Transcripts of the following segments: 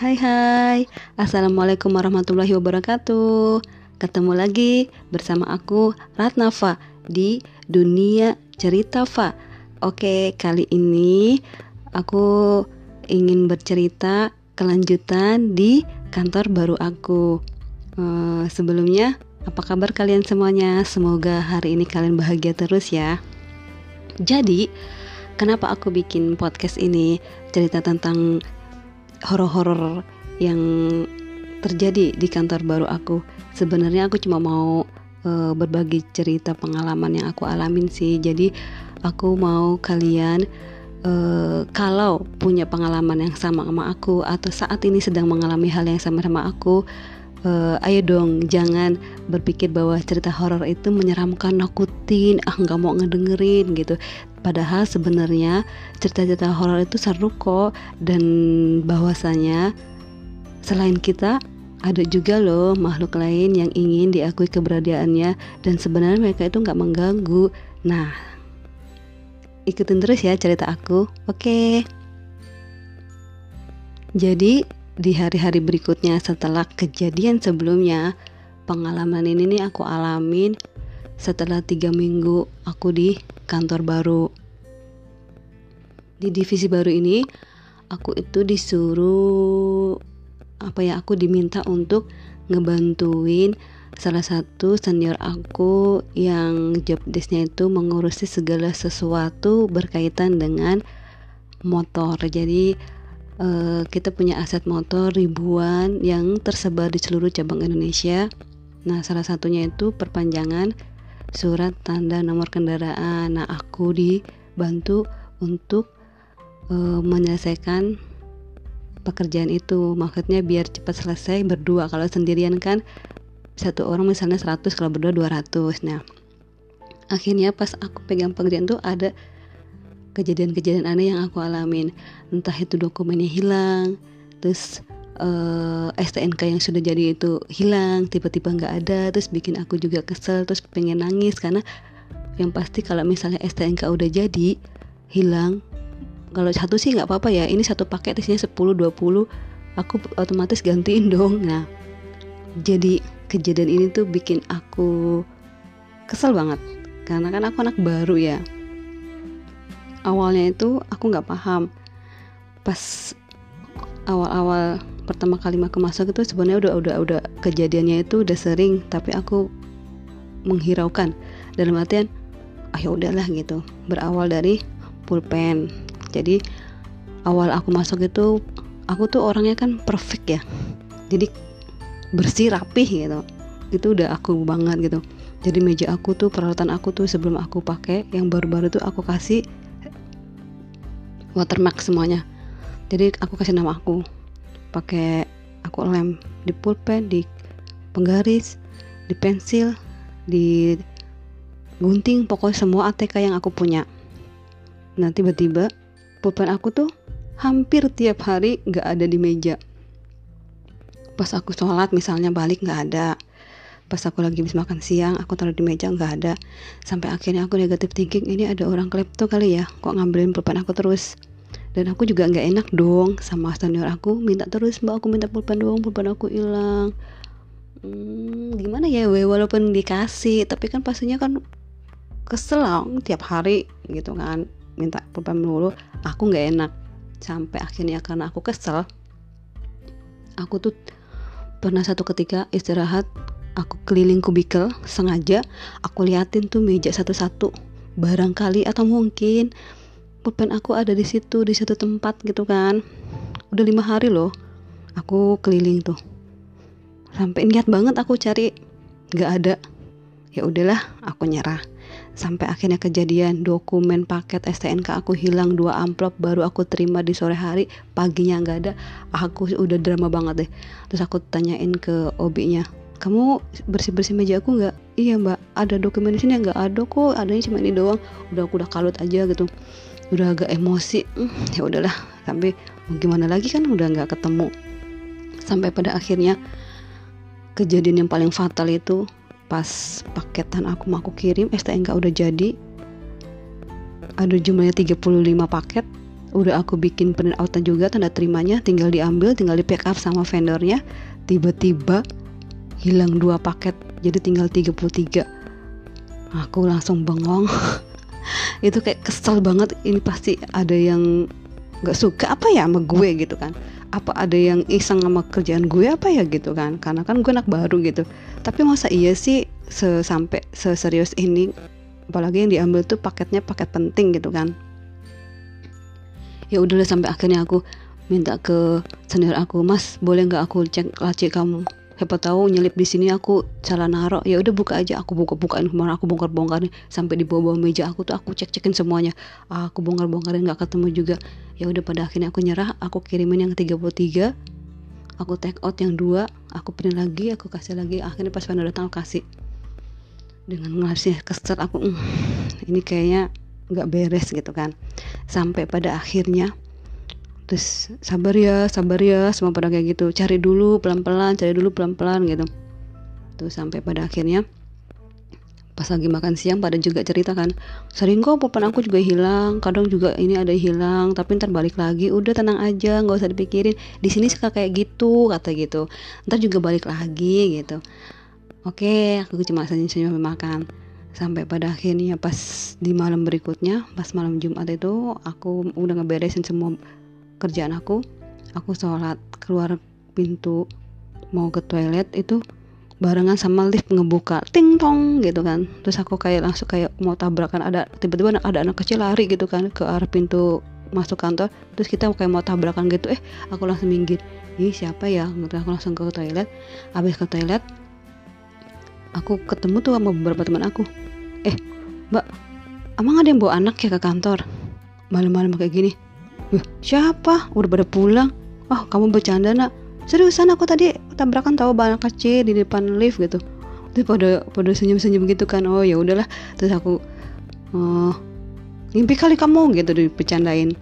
Hai hai. Assalamualaikum warahmatullahi wabarakatuh. Ketemu lagi bersama aku Ratnafa di Dunia Cerita Fa. Oke kali ini aku ingin bercerita kelanjutan di kantor baru aku. Uh, Sebelumnya apa kabar kalian semuanya? Semoga hari ini kalian bahagia terus ya. Jadi kenapa aku bikin podcast ini? Cerita tentang horor-horor yang terjadi di kantor baru aku. Sebenarnya aku cuma mau uh, berbagi cerita pengalaman yang aku alamin sih. Jadi aku mau kalian uh, kalau punya pengalaman yang sama sama aku atau saat ini sedang mengalami hal yang sama sama aku, uh, ayo dong jangan berpikir bahwa cerita horor itu menyeramkan, nakutin, ah nggak mau ngedengerin gitu. Padahal sebenarnya cerita-cerita horor itu seru kok dan bahwasanya selain kita ada juga loh makhluk lain yang ingin diakui keberadaannya dan sebenarnya mereka itu nggak mengganggu. Nah, ikutin terus ya cerita aku. Oke. Jadi di hari-hari berikutnya setelah kejadian sebelumnya, pengalaman ini nih aku alamin setelah tiga minggu aku di kantor baru. Di divisi baru ini, aku itu disuruh apa ya? Aku diminta untuk ngebantuin salah satu senior aku yang job desknya itu mengurusi segala sesuatu berkaitan dengan motor. Jadi uh, kita punya aset motor ribuan yang tersebar di seluruh cabang Indonesia. Nah, salah satunya itu perpanjangan surat tanda nomor kendaraan. Nah, aku dibantu untuk e, menyelesaikan pekerjaan itu. Maksudnya biar cepat selesai berdua. Kalau sendirian kan satu orang misalnya 100 kalau berdua 200. Nah, akhirnya pas aku pegang pekerjaan tuh ada kejadian-kejadian aneh yang aku alamin. Entah itu dokumennya hilang, terus uh, eh, STNK yang sudah jadi itu hilang tiba-tiba nggak ada terus bikin aku juga kesel terus pengen nangis. Karena yang pasti kalau misalnya STNK udah jadi hilang kalau satu sih nggak apa-apa ya. Ini satu paket isinya 10 20 aku otomatis gantiin dong. Nah jadi kejadian ini tuh bikin aku kesel banget. Karena kan aku anak baru ya. Awalnya itu aku nggak paham. Pas awal-awal pertama kali aku masuk itu sebenarnya udah udah udah kejadiannya itu udah sering tapi aku menghiraukan. Dalam artian ah ya udahlah gitu. Berawal dari pulpen. Jadi awal aku masuk itu aku tuh orangnya kan perfect ya. Jadi bersih rapih gitu. Itu udah aku banget gitu. Jadi meja aku tuh peralatan aku tuh sebelum aku pakai yang baru-baru tuh aku kasih watermark semuanya jadi aku kasih nama aku. Pakai aku lem di pulpen di penggaris di pensil di gunting pokoknya semua ATK yang aku punya. Nah tiba-tiba pulpen aku tuh hampir tiap hari nggak ada di meja. Pas aku sholat misalnya balik nggak ada. Pas aku lagi habis makan siang aku taruh di meja nggak ada. Sampai akhirnya aku negatif thinking ini ada orang klepto kali ya kok ngambilin pulpen aku terus dan aku juga nggak enak dong sama senior aku. Minta terus mbak aku minta pulpen dong pulpen aku hilang. Hmm, gimana ya we? Walaupun dikasih tapi kan pastinya kan kesel tiap hari gitu kan. Minta pulpen dulu aku nggak enak. Sampai akhirnya karena aku kesel aku tuh pernah satu ketika istirahat aku keliling kubikel sengaja aku liatin tuh meja satu-satu. Barangkali atau mungkin pulpen aku ada di situ di satu tempat gitu kan. Udah lima hari loh aku keliling tuh. Sampai niat banget aku cari nggak ada. Ya udahlah aku nyerah. Sampai akhirnya kejadian dokumen paket STNK aku hilang dua amplop baru aku terima di sore hari paginya nggak ada. Aku udah drama banget deh. Terus aku tanyain ke obinya kamu bersih bersih meja aku nggak? Iya mbak. Ada dokumen di sini nggak? Ada kok adanya cuma ini doang. Udah aku udah kalut aja gitu udah agak emosi. Hmm, ya udahlah. Tapi mau gimana lagi kan udah nggak ketemu. Sampai pada akhirnya kejadian yang paling fatal itu pas paketan aku mau aku kirim STNK udah jadi. Ada jumlahnya 35 paket. Udah aku bikin print outnya juga tanda terimanya. Tinggal diambil tinggal di pick up sama vendornya. Tiba-tiba hilang dua paket jadi tinggal 33 aku langsung bengong itu kayak kesel banget ini pasti ada yang nggak suka apa ya sama gue gitu kan? Apa ada yang iseng sama kerjaan gue apa ya gitu kan? Karena kan gue anak baru gitu. Tapi masa iya sih sampai seserius ini apalagi yang diambil tuh paketnya paket penting gitu kan? Ya udah sampai akhirnya aku minta ke senior aku mas boleh nggak aku cek laci kamu siapa tahu nyelip di sini aku salah naruh ya udah buka aja. Aku buka bukain ke mana aku bongkar bongkarin sampai di bawah bawah meja aku tuh aku cek cekin semuanya. Aku bongkar bongkarin nggak ketemu juga. Ya udah pada akhirnya aku nyerah. Aku kirimin yang 33 aku take out yang dua. Aku print lagi aku kasih lagi. Akhirnya pas vendor datang aku kasih. Dengan ngasih kesel aku mm, ini kayaknya nggak beres gitu kan. Sampai pada akhirnya terus sabar ya sabar ya semua pada kayak gitu. Cari dulu pelan pelan cari dulu pelan pelan gitu. Tuh sampai pada akhirnya pas lagi makan siang pada juga cerita kan sering kok papan aku juga hilang kadang juga ini ada hilang tapi ntar balik lagi. Udah tenang aja nggak usah dipikirin. Di sini suka kayak gitu kata gitu. Ntar juga balik lagi gitu. Oke aku cuma senyum senyum makan. Sampai pada akhirnya pas di malam berikutnya pas malam Jumat itu aku udah ngeberesin semua kerjaan aku aku sholat keluar pintu mau ke toilet itu barengan sama lift ngebuka ting tong gitu kan. Terus aku kayak langsung kayak mau tabrakan ada tiba-tiba ada anak kecil lari gitu kan ke arah pintu masuk kantor. Terus kita kayak mau tabrakan gitu eh aku langsung minggir. Ih siapa ya? Gitu aku langsung ke toilet. Habis ke toilet aku ketemu tuh sama beberapa teman aku. Eh mbak emang ada yang bawa anak ya ke kantor? Malam-malam kayak gini Siapa? Udah pada pulang. Oh kamu bercanda nak. Seriusan aku tadi tabrakan tahu banyak kecil di depan lift gitu. Terus pada pada senyum-senyum gitu kan. Oh ya udahlah. Terus aku oh ngimpi kali kamu gitu dipecandain.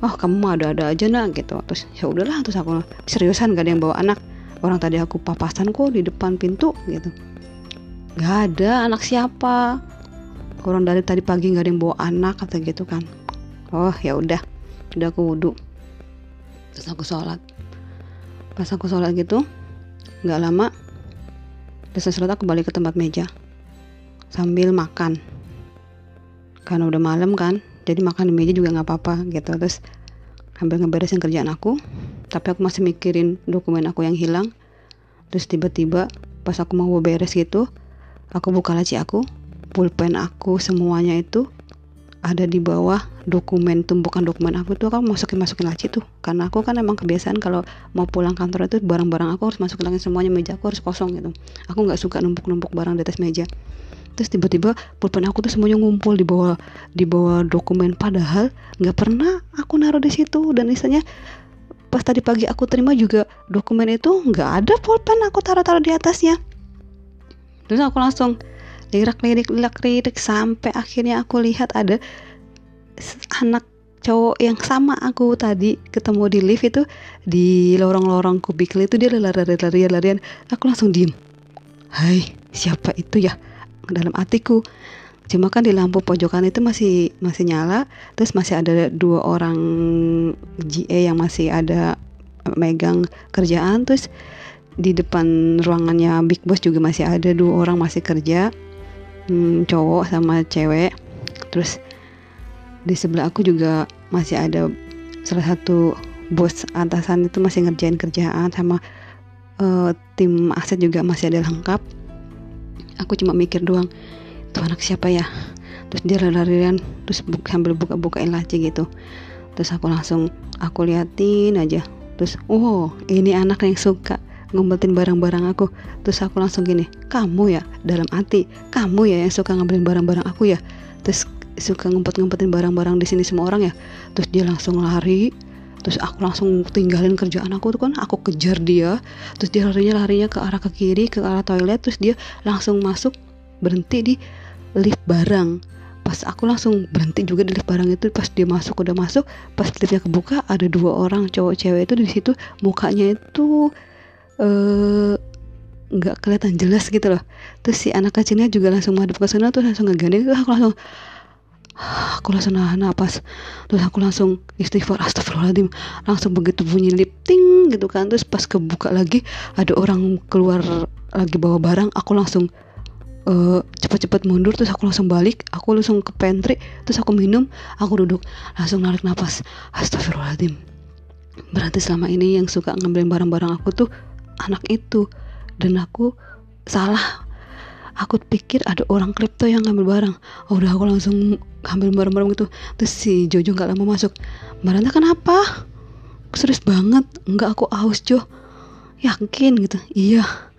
Oh kamu ada-ada aja nak gitu. Terus ya udahlah terus aku seriusan gak ada yang bawa anak. Orang tadi aku papasan kok di depan pintu gitu. Gak ada anak siapa? Orang dari tadi pagi nggak ada yang bawa anak kata gitu kan. Oh ya udah udah aku wudhu terus aku sholat. Pas aku sholat gitu nggak lama selesai sholat aku balik ke tempat meja. Sambil makan. Karena udah malam kan jadi makan di meja juga nggak apa-apa gitu. Terus sambil ngeberesin kerjaan aku tapi aku masih mikirin dokumen aku yang hilang. Terus tiba-tiba pas aku mau beres gitu aku buka laci aku pulpen aku semuanya itu ada di bawah dokumen tumpukan dokumen aku tuh aku masukin masukin laci tuh. Karena aku kan emang kebiasaan kalau mau pulang kantor itu barang-barang aku harus masukin lagi semuanya meja aku harus kosong gitu. Aku nggak suka numpuk-numpuk barang di atas meja. Terus tiba-tiba pulpen aku tuh semuanya ngumpul di bawah di bawah dokumen. Padahal nggak pernah aku naruh di situ. Dan misalnya pas tadi pagi aku terima juga dokumen itu nggak ada pulpen aku taruh-taruh di atasnya. Terus aku langsung lirik-lirik lirik-lirik sampai akhirnya aku lihat ada anak cowok yang sama aku tadi ketemu di lift itu di lorong-lorong kubikel itu dia lari-lari-larian aku langsung diem. Hai siapa itu ya? Dalam hatiku. Cuma kan di lampu pojokan itu masih masih nyala terus masih ada dua orang GA yang masih ada megang kerjaan terus di depan ruangannya Big Boss juga masih ada dua orang masih kerja hmm, cowok sama cewek. Terus di sebelah aku juga masih ada salah satu bos atasan itu masih ngerjain kerjaan sama uh, tim aset juga masih ada lengkap. Aku cuma mikir doang itu anak siapa ya? Terus dia lari-larian terus buka, sambil buka-bukain laci gitu. Terus aku langsung aku liatin aja. Terus oh ini anak yang suka ngumpetin barang-barang aku. Terus aku langsung gini kamu ya dalam hati kamu ya yang suka ngambilin barang-barang aku ya? Terus suka ngumpet-ngumpetin barang-barang di sini semua orang ya. Terus dia langsung lari. Terus aku langsung tinggalin kerjaan aku tuh kan. Aku kejar dia. Terus dia larinya larinya ke arah ke kiri ke arah toilet. Terus dia langsung masuk berhenti di lift barang. Pas aku langsung berhenti juga di lift barang itu pas dia masuk udah masuk pas liftnya kebuka ada dua orang cowok cewek itu di situ. Mukanya itu Eh, nggak kelihatan jelas gitu loh. Terus si anak kecilnya juga langsung madep ke sana tuh langsung ngegandeng aku langsung aku langsung nahan napas. Terus aku langsung istighfar astagfirullahaladzim. Langsung begitu bunyi lip ting gitu kan. Terus pas kebuka lagi ada orang keluar lagi bawa barang. Aku langsung uh, cepat-cepat mundur. Terus aku langsung balik. Aku langsung ke pantry. Terus aku minum. Aku duduk. Langsung narik napas. Astagfirullahaladzim. Berarti selama ini yang suka ngambilin barang-barang aku tuh anak itu. Dan aku salah aku pikir ada orang kripto yang ngambil barang. Oh, udah aku langsung ngambil barang-barang itu. Terus si Jojo nggak lama masuk. Maranta kenapa? Serius banget. Enggak aku aus Jo. Yakin gitu. Iya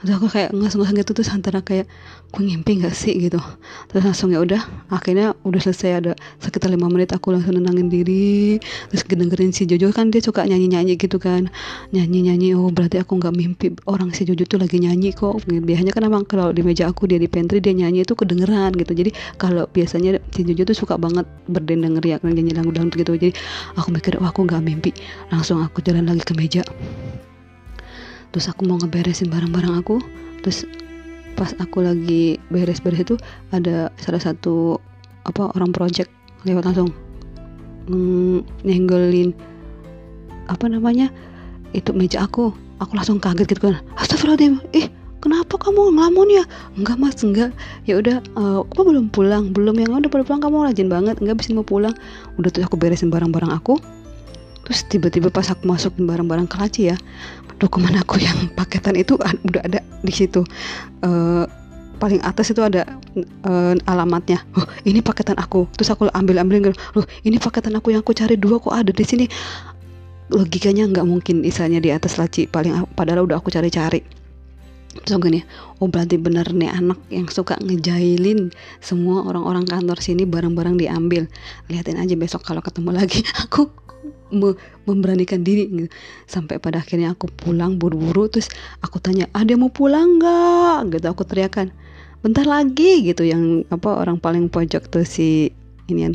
terus aku kayak ngasih-ngasih gitu terus antara kayak gue ngimpi gak sih? gitu. Terus langsung ya udah akhirnya udah selesai ada sekitar lima menit aku langsung nenangin diri. Terus dengerin si Jojo kan dia suka nyanyi-nyanyi gitu kan. Nyanyi-nyanyi oh berarti aku nggak mimpi orang si Jojo tuh lagi nyanyi kok. Biasanya kan emang kalau di meja aku dia di pantry dia nyanyi itu kedengeran gitu. Jadi kalau biasanya si Jojo tuh suka banget berdendang riak nyanyi lagu dangdut gitu. Jadi aku mikir oh aku nggak mimpi. Langsung aku jalan lagi ke meja terus aku mau ngeberesin barang-barang aku. Terus pas aku lagi beres-beres itu ada salah satu apa orang project lewat langsung. Mm, apa namanya itu meja aku. Aku langsung kaget gitu kan. Astagfirullahaladzim ih kenapa kamu ngelamun ya? Enggak mas enggak. Ya udah uh, belum pulang? Belum yang udah pulang. Kamu rajin banget. Enggak bisa mau pulang. Udah tuh aku beresin barang-barang aku. Terus tiba-tiba pas aku masukin barang-barang ke laci ya dokumen aku yang paketan itu udah ada di situ uh, paling atas itu ada uh, alamatnya. Oh, ini paketan aku. Terus aku ambil ambil loh, ini paketan aku yang aku cari dua kok ada di sini. Logikanya nggak mungkin misalnya di atas laci paling padahal udah aku cari-cari. So gini, oh berarti bener nih anak yang suka ngejailin semua orang-orang kantor sini barang-barang diambil. Lihatin aja besok kalau ketemu lagi aku me memberanikan diri gitu. sampai pada akhirnya aku pulang buru-buru terus aku tanya ada mau pulang nggak? Gitu aku teriakan bentar lagi gitu yang apa orang paling pojok tuh si ini kan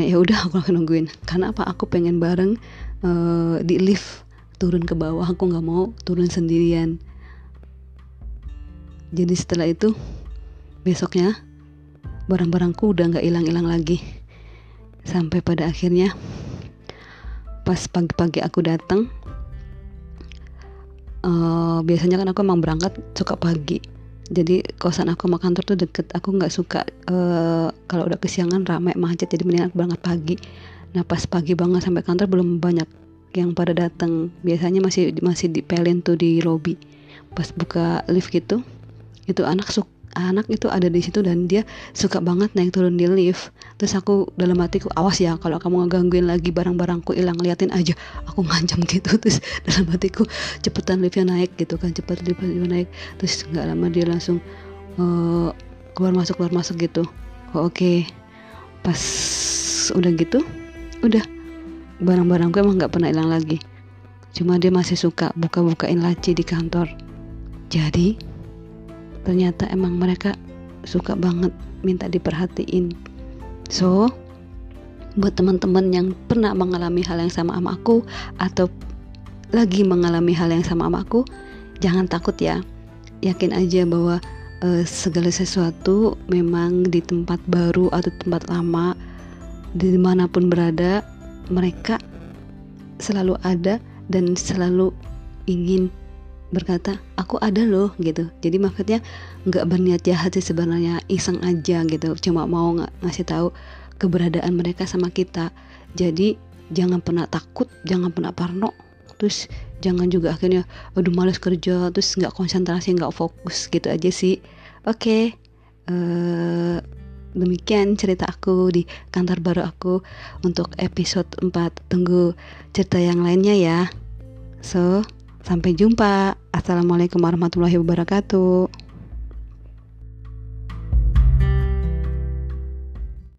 ya udah aku akan nungguin. Karena apa? Aku pengen bareng uh, di lift turun ke bawah. Aku nggak mau turun sendirian. Jadi setelah itu besoknya barang-barangku udah nggak hilang-hilang lagi. Sampai pada akhirnya pas pagi-pagi aku datang uh, biasanya kan aku emang berangkat suka pagi. Jadi kosan aku sama kantor tuh deket. Aku nggak suka uh, kalau udah kesiangan ramai macet jadi mendingan aku berangkat pagi. Nah pas pagi banget sampai kantor belum banyak yang pada datang. Biasanya masih masih dipelin tuh di lobby. Pas buka lift gitu itu anak suka anak itu ada di situ dan dia suka banget naik turun di lift. Terus aku dalam hatiku awas ya kalau kamu ngegangguin lagi barang-barangku hilang liatin aja. Aku ngancam gitu terus dalam hatiku cepetan liftnya naik gitu kan cepet liftnya naik. Terus nggak lama dia langsung uh, keluar masuk keluar masuk gitu. Oh, oke okay. pas udah gitu udah barang-barangku emang nggak pernah hilang lagi. Cuma dia masih suka buka-bukain laci di kantor. Jadi ternyata emang mereka suka banget minta diperhatiin. So buat teman-teman yang pernah mengalami hal yang sama sama aku atau lagi mengalami hal yang sama sama aku jangan takut ya. Yakin aja bahwa uh, segala sesuatu memang di tempat baru atau tempat lama di mana pun berada mereka selalu ada dan selalu ingin berkata aku ada loh gitu. Jadi maksudnya nggak berniat jahat sih sebenarnya iseng aja gitu. Cuma mau ng ngasih tahu keberadaan mereka sama kita. Jadi jangan pernah takut jangan pernah parno. Terus jangan juga akhirnya aduh males kerja terus nggak konsentrasi nggak fokus gitu aja sih. Oke okay. uh, eh, demikian cerita aku di kantor baru aku untuk episode 4 tunggu cerita yang lainnya ya. So Sampai jumpa. Assalamualaikum warahmatullahi wabarakatuh.